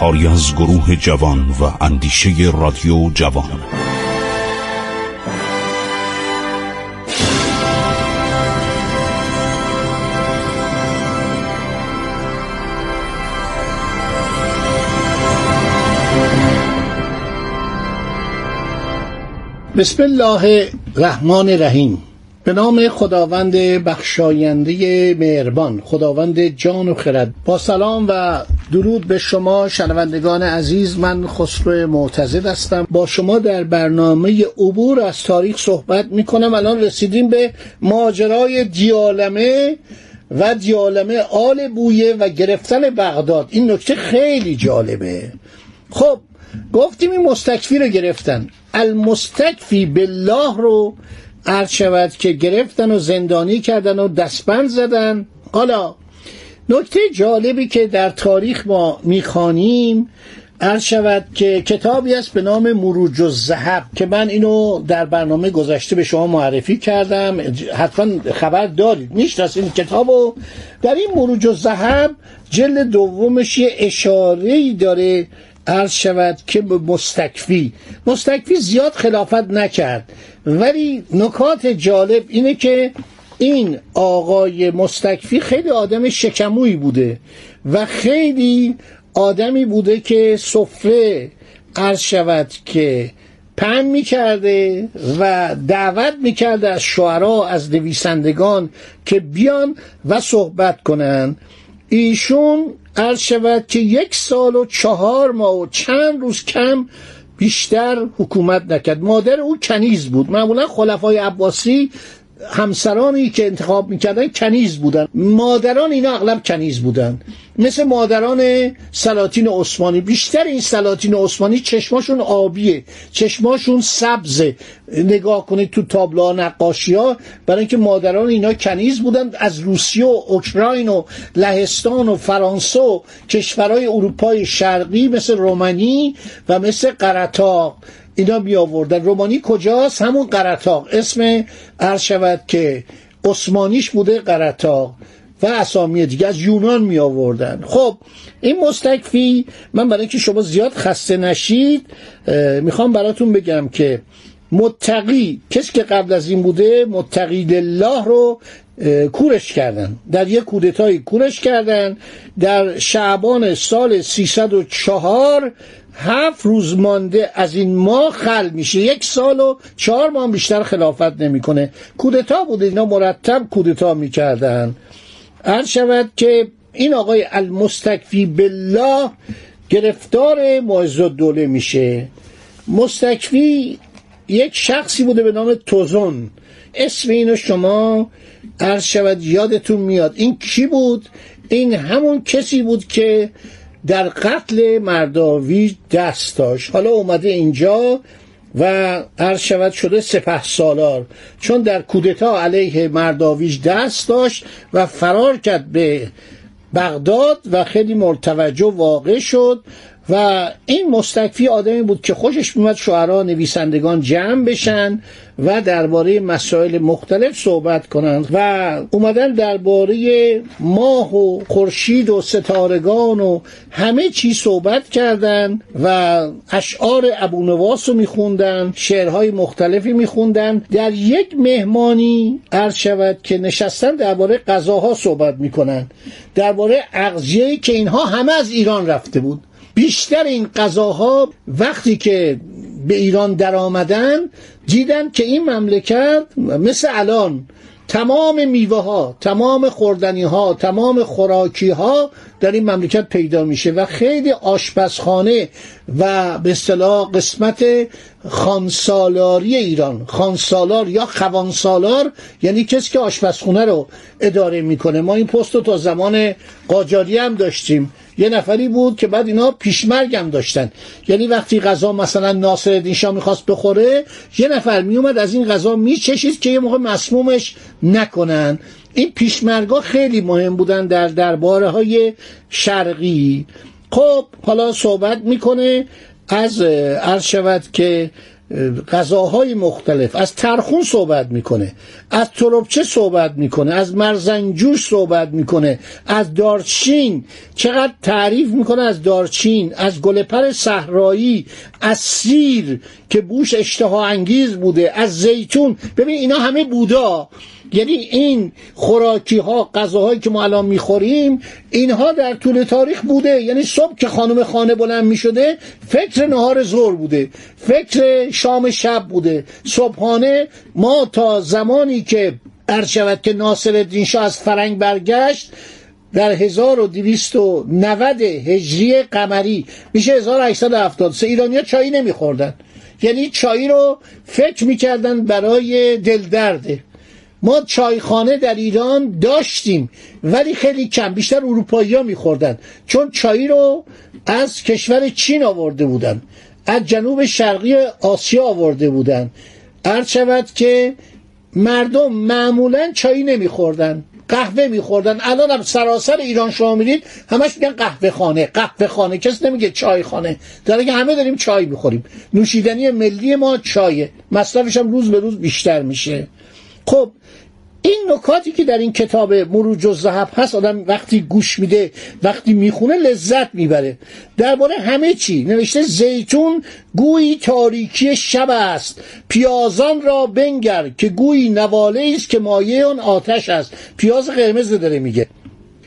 کاری از گروه جوان و اندیشه رادیو جوان. بسم الله الرحمن الرحیم. به نام خداوند بخشاینده مهربان خداوند جان و خرد. با سلام و درود به شما شنوندگان عزیز من خسرو معتزد هستم. با شما در برنامه عبور از تاریخ صحبت می کنم الان رسیدیم به ماجرای دیالمه و دیالمه آل بویه و گرفتن بغداد. این نکته خیلی جالبه. خب گفتیم این مستکفی رو گرفتن. المستکفی بالله رو عرض شود که گرفتن و زندانی کردن و دستبند زدن. حالا نکته جالبی که در تاریخ ما می‌خوانیم عرض شود که کتابی است به نام مروج الذهب که من اینو در برنامه گذشته به شما معرفی کردم. حتما خبر دارید. می‌شناسید کتابو. در این مروج الذهب جلد دومش یه اشاره داره عرض شود که مستکفی. مستکفی زیاد خلافت نکرد. ولی نکات جالب اینه که این آقای مستکفی خیلی آدم شکمویی بوده و خیلی آدمی بوده که سفره عرض شود که پن می‌کرده و دعوت می‌کرده از شعرا از نویسندگان که بیان و صحبت کنن. ایشون عرض شود که یک سال و چهار ماه و چند روز کم بیشتر حکومت نکرد. مادر او کنیز بود. معمولا خلفای عباسی همسرانی که انتخاب می‌کردن کنیز بودن. مادران اینا اغلب کنیز بودن. مثل مادران سلاطین عثمانی. بیشتر این سلاطین عثمانی چشماشون آبیه. چشماشون سبزه. نگاه کنید تو تابلوها نقاشی ها برای اینکه مادران اینا کنیز بودن. از روسیه و اوکراین و لهستان و فرانسه و کشورهای اروپای شرقی مثل رومانی و مثل قرطاق. اینا می آوردن رومانی کجاست؟ همون قرطاق. اسم عرض شود که عثمانیش بوده قرطاق و اسامی دیگه از یونان می آوردن خب این مستکفی من برای اینکه شما زیاد خسته نشید می‌خوام براتون بگم که متقی کسی که قبل از این بوده متقی لله رو کورش کردن. در یک کودتایی کورش کردن. در شعبان سال 304 هفت روز مانده از این ماه خل میشه. یک سال و چهار ماه بیشتر خلافت نمی‌کنه. کودتا بوده اینا مرتب کودتا می‌کردن. عرض شود که این آقای المستکفی بالله گرفتار معز دوله میشه. مستکفی یک شخصی بوده به نام توزون. اسم اینو شما عرض شود یادتون میاد. این کی بود؟ این همون کسی بود که در قتل مرداوی دست داشت. حالا اومده اینجا و عرض شود شده سپه سالار. چون در کودتا علیه مرداویش دست داشت و فرار کرد به بغداد و خیلی مرتوجه واقع شد و این مستکفی آدمی بود که خوشش میومد شعرا نویسندگان جمع بشن و درباره مسائل مختلف صحبت کنند و اومدن درباره ماه و خورشید و ستارگان و همه چی صحبت کردن و اشعار ابونواس رو میخوندن شعرهای مختلفی میخوندن. در یک مهمانی عرض شود که نشستن درباره غذاها صحبت می‌کنن درباره اغذیه‌ای که اینها همه از ایران رفته بود. بیشتر این غذاها وقتی که به ایران در آمدن دیدن که این مملکت مثل الان تمام میوه ها تمام خوردنی ها تمام خوراکی ها در این مملکت پیدا میشه و خیلی آشپزخانه و به اصطلاح قسمت خانسالاری ایران خانسالار یا خوانسالار یعنی کسی که آشپزخونه رو اداره می‌کنه. ما این پست رو تا زمان قاجاری هم داشتیم. یه نفری بود که بعد اینا پیشمرگ هم داشتن. یعنی وقتی غذا مثلا ناصر الدین شاه می‌خواست بخوره یه نفر میومد از این غذا میچشید که یه موقع مسمومش نکنن. این پیشمرگا خیلی مهم بودن در درباره های شرقی. خب حالا صحبت می‌کنه از عرض شود که غذاهای مختلف. از ترخون صحبت می‌کنه از تربچه صحبت می‌کنه از مرزنجوش صحبت می‌کنه از دارچین. چقدر تعریف می‌کنه از دارچین از گلپر صحرایی از سیر که بوش اشتها انگیز بوده از زیتون. ببین اینا همه بودا. یعنی این خوراکی ها غذاهایی که ما الان می‌خوریم اینها در طول تاریخ بوده. یعنی صبح که خانم خانه بلند می‌شده فکر نهار زور بوده. فکر شام شب بوده. صبحانه ما تا زمانی که شود که ناصر الدین شاه از فرنگ برگشت در 1290 هجری قمری میشه 1873 ایرانیا چایی نمیخوردن. یعنی چایی رو فکر می‌کردن برای دلدرده ما چایخانه در ایران داشتیم ولی خیلی کم بیشتر اروپایی ها میخوردن. چون چای رو از کشور چین آورده بودن از جنوب شرقی آسیا آورده بودن. عرض شود که مردم معمولا چای نمیخوردن قهوه میخوردن. الان هم سراسر ایران شما میرید همش میگن قهوه خانه قهوه خانه کس نمیگه چای خانه در که همه داریم چای می‌خوریم. نوشیدنی ملی ما چایه. مصرفش هم روز به روز بیشتر میشه. خب این نکاتی که در این کتاب مروج و زهب هست آدم وقتی گوش میده وقتی می‌خونه لذت می‌بره. درباره همه چی. نوشته زیتون گویی تاریکی شب است. پیازان را بنگر که گویی نواله است که مایه اون آتش است. پیاز قرمز داره میگه.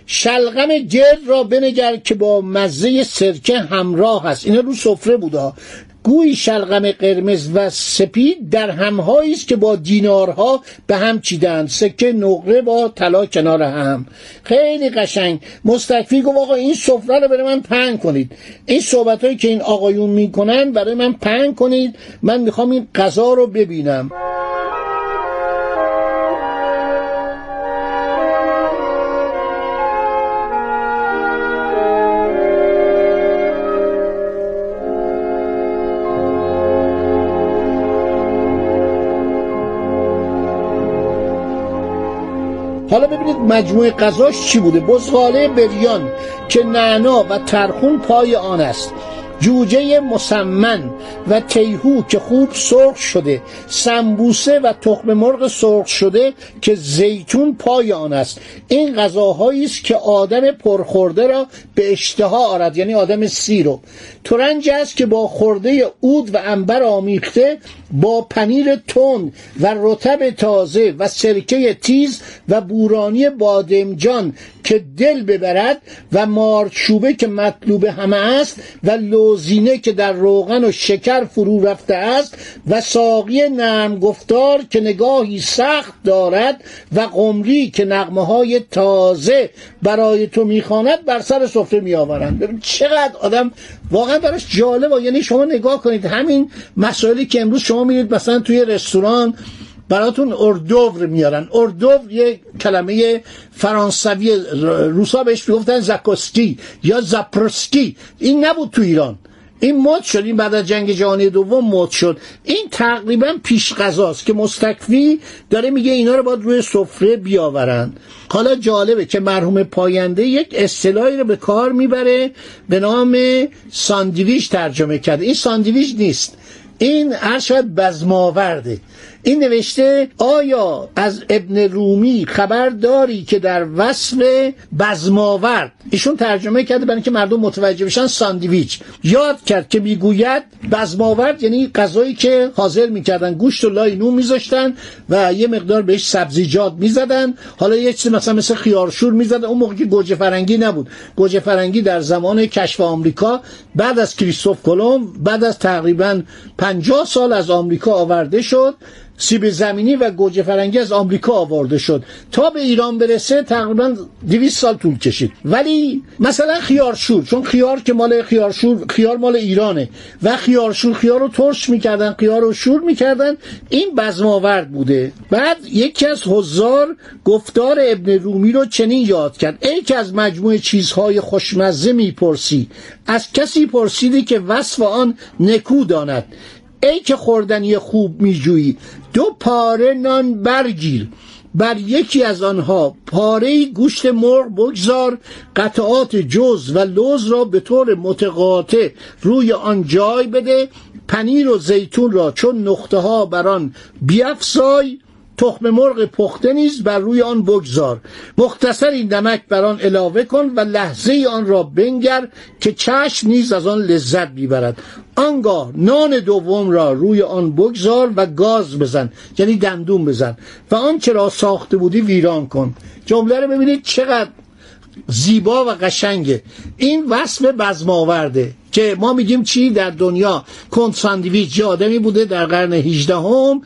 شلغم گرد را بنگر که با مزه سرکه همراه است. اینا رو سفره بودا گویی شلغم قرمز و سپید در همهایی است که با دینارها به هم چیدند. سکه نقره با طلا کنار هم. خیلی قشنگ. مستکفی گفت آقا این سفره رو برای من پهن کنید. این صحبت هایی که این آقایون می‌کنن برای من پهن کنید. من می‌خوام این غذا رو ببینم. مجموعه غذاش چی بوده؟ بزغاله بریان که نعنا و ترخون پای آن است. جوجه مسمن و تیهو که خوب سرخ شده سمبوسه و تخم مرغ سرخ شده که زیتون پای آن است. این غذاهایی است که آدم پرخورده را به اشتها آرد یعنی آدم سی رو ترنج است که با خورده اود و انبر آمیخته با پنیر تند و رطب تازه و سرکه تیز و بورانی بادمجان که دل ببرد و مارچوبه که مطلوب همه است و لوزینه که در روغن و شکر فرو رفته است و ساقی نرم گفتار که نگاهی سخت دارد و قمری که نغمه های تازه برای تو می‌خواند بر سر سفره میآورند. ببین چقدر آدم واقعا براش جالبه. یعنی شما نگاه کنید همین مسائلی که امروز شما میرید مثلا توی رستوران براتون اردوور میارن. اردوور یه کلمه فرانسوی روسا بهش می‌گفتن زکوسکی یا زپروسکی این نبود تو ایران. این مد شد. این بعد از جنگ جهانی دوم مد شد. این تقریبا پیش غذاست که مستکفی داره میگه اینا رو باید روی سفره بیاورن. حالا جالبه که مرحوم پاینده یک اصطلاحی رو به کار می‌بره به نام ساندویچ ترجمه کرده. این ساندویچ نیست. این هر شاید بزماورده. این نوشته آیا از ابن رومی خبر داری که در وصف بزماورد ایشون ترجمه کرده برای اینکه مردم متوجه بشن ساندویچ. یاد کرد که می‌گوید بزماورد یعنی غذایی که حاضر می‌کردن گوشت و لای نون میذاشتن و یه مقدار بهش سبزیجات می‌زدن. حالا یه چیز مثلا مثل خیارشور می‌زدن. اون موقع که گوجه فرنگی نبود. گوجه فرنگی در زمان کشف آمریکا بعد از کریستوف کلمب بعد از تقریبا 50 سال از آمریکا آورده شد. سیب زمینی و گوجه فرنگی از آمریکا آورده شد. تا به ایران برسه تقریبا 200 سال طول کشید. ولی مثلا خیارشور چون خیار که مال خیارشور خیار مال ایرانه. و خیارشور خیار رو ترش می‌کردن خیار رو شور می‌کردن. این بزماورد بوده. بعد یکی از حضار گفتار ابن رومی رو چنین یاد کرد. ای که از مجموع چیزهای خوشمزه می‌پرسی. از کسی پرسیدی که وصف آن نکو داند. ای که خوردنی خوب میجویی دو پاره نان برگیر. بر یکی از آنها پاره گوشت مرغ بگذار قطعات جز و لوز را به طور متقاطع روی آن جای بده. پنیر و زیتون را چون نقطه ها بر آن بیفسای تخم مرغ پخته نیز بر روی آن بگذار. مختصری نمک بر آن علاوه کن و لحظه آن را بنگر که چشم نیز از آن لذت می‌برد. آنگاه نان دوم را روی آن بگذار و گاز بزن یعنی دندون بزن و آنچه را ساخته بودی ویران کن. جمله رو ببینید چقدر زیبا و قشنگه. این وصف بزماورده که ما میگیم چی در دنیا؟ کند ساندویچ آدمی بوده در قرن 18 هم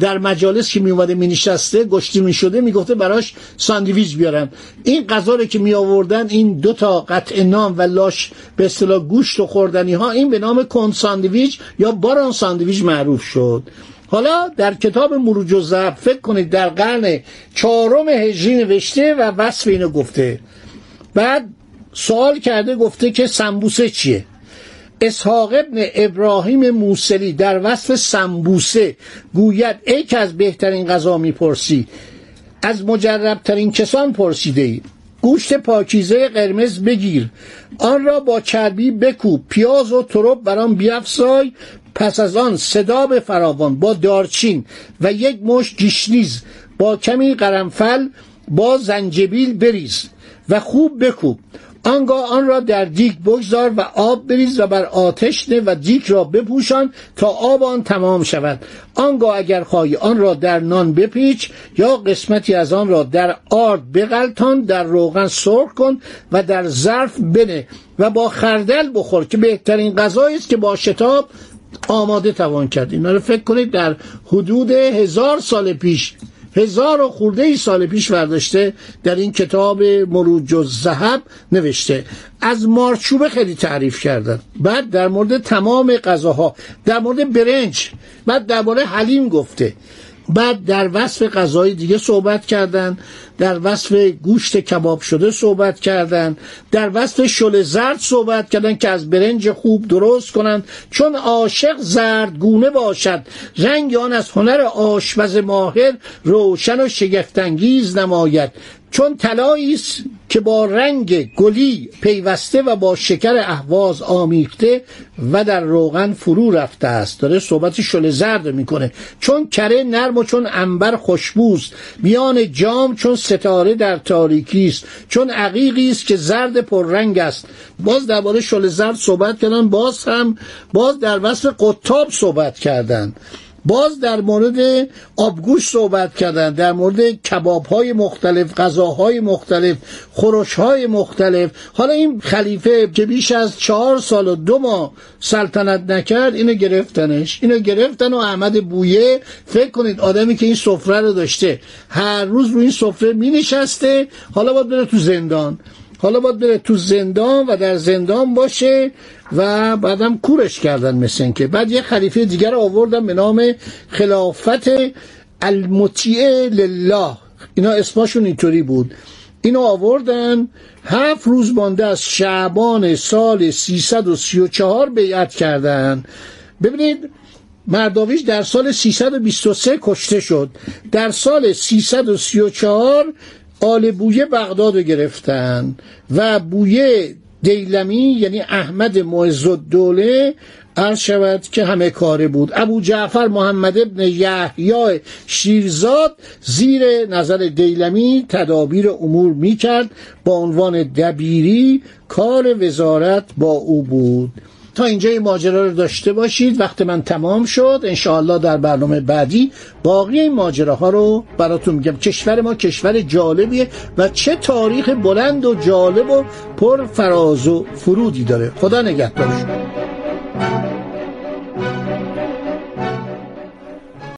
در مجالس که میومده مینشسته گشتی می‌شده می‌گفته براش ساندویچ بیارن این غذا رو که می آوردن این دو تا قطع نام و لاش به اصطلاح گوشت و خوردنی ها این به نام کند ساندویچ یا باران ساندویچ معروف شد. حالا در کتاب مروج و فکر کنید در قرن چهارم هجری نوشته و وصف اینو گفته. بعد سوال کرده گفته که سمبوسه چیه؟ اسحاق ابن ابراهیم موسلی در وصف سمبوسه گوید ای که از بهترین غذا می‌پرسی از مجربترین کسان پرسیده ای گوشت پاکیزه قرمز بگیر آن را با چربی بکوب پیاز و ترب بر آن بیافزای پس از آن صدا فراوان با دارچین و یک مش گیشنیز با کمی قرنفل با زنجبیل بریز. و خوب بکوب آنگاه آن را در دیگ بگذار و آب بریز و بر آتش نه و دیگ را بپوشان تا آب آن تمام شود. آنگاه اگر خواهی آن را در نان بپیچ یا قسمتی از آن را در آرد بغلتان در روغن سرخ کن و در ظرف بنه و با خردل بخور که بهترین غذایی است که با شتاب آماده توان کرد. اینا رو فکر کنید در حدود هزار سال پیش هزار و خورده ای سال پیش برداشته در این کتاب مروج و زهب نوشته. از مارچوبه خیلی تعریف کردن. بعد در مورد تمام غذاها در مورد برنج بعد درباره حلیم گفته. بعد در وصف غذای دیگه صحبت کردن در وصف گوشت کباب شده صحبت کردن در وصف شل زرد صحبت کردن که از برنج خوب درست کنند چون عاشق زردگونه باشد رنگ آن از هنر آشپز ماهر روشن و شگفتانگیز نماید. چون طلایی که با رنگ گلی پیوسته و با شکر اهواز آمیخته و در روغن فرو رفته است. داره صحبت شل زرد می‌کنه. چون کره نرم و چون انبر خوشبوست. میان جام چون ستاره در تاریکی است. چون عقیقی است که زرد پررنگ است. باز درباره شل زرد صحبت کردن. باز هم باز در وصف قطاب صحبت کردن. باز در مورد آبگوش صحبت کردن در مورد کباب های مختلف غذاهای مختلف خورش های مختلف. حالا این خلیفه که بیش از چهار سال و دو ماه سلطنت نکرد اینو گرفتنش. اینو گرفتن و احمد بویه فکر کنید آدمی که این سفره رو داشته هر روز رو این سفره می نشسته حالا باید بره تو زندان. حالا باید بره تو زندان و در زندان باشه و بعدم کورش کردن مثل که. بعد یه خلیفه دیگر آوردن به نام خلافت المطیع لله. اینا اسمشون اینطوری بود. اینو آوردن هفت روز مانده از شعبان سال 334 بیعت کردن. ببینید مرداویش در سال 323 کشته شد. در سال 334 آل بویه بغداد رو گرفتن و بویه دیلمی یعنی احمد معز الدوله عرض شود که همه کاره بود. ابو جعفر محمد ابن یحیی شیرزاد زیر نظر دیلمی تدابیر امور می‌کرد با عنوان دبیری کار وزارت با او بود. تا اینجا این ماجرا رو داشته باشید. وقت من تمام شد. انشاءالله در برنامه بعدی باقی این ماجراها رو براتون میگم. کشور ما کشور جالبیه و چه تاریخ بلند و جالب و پر فراز و فرودی داره. خدا نگهدارشون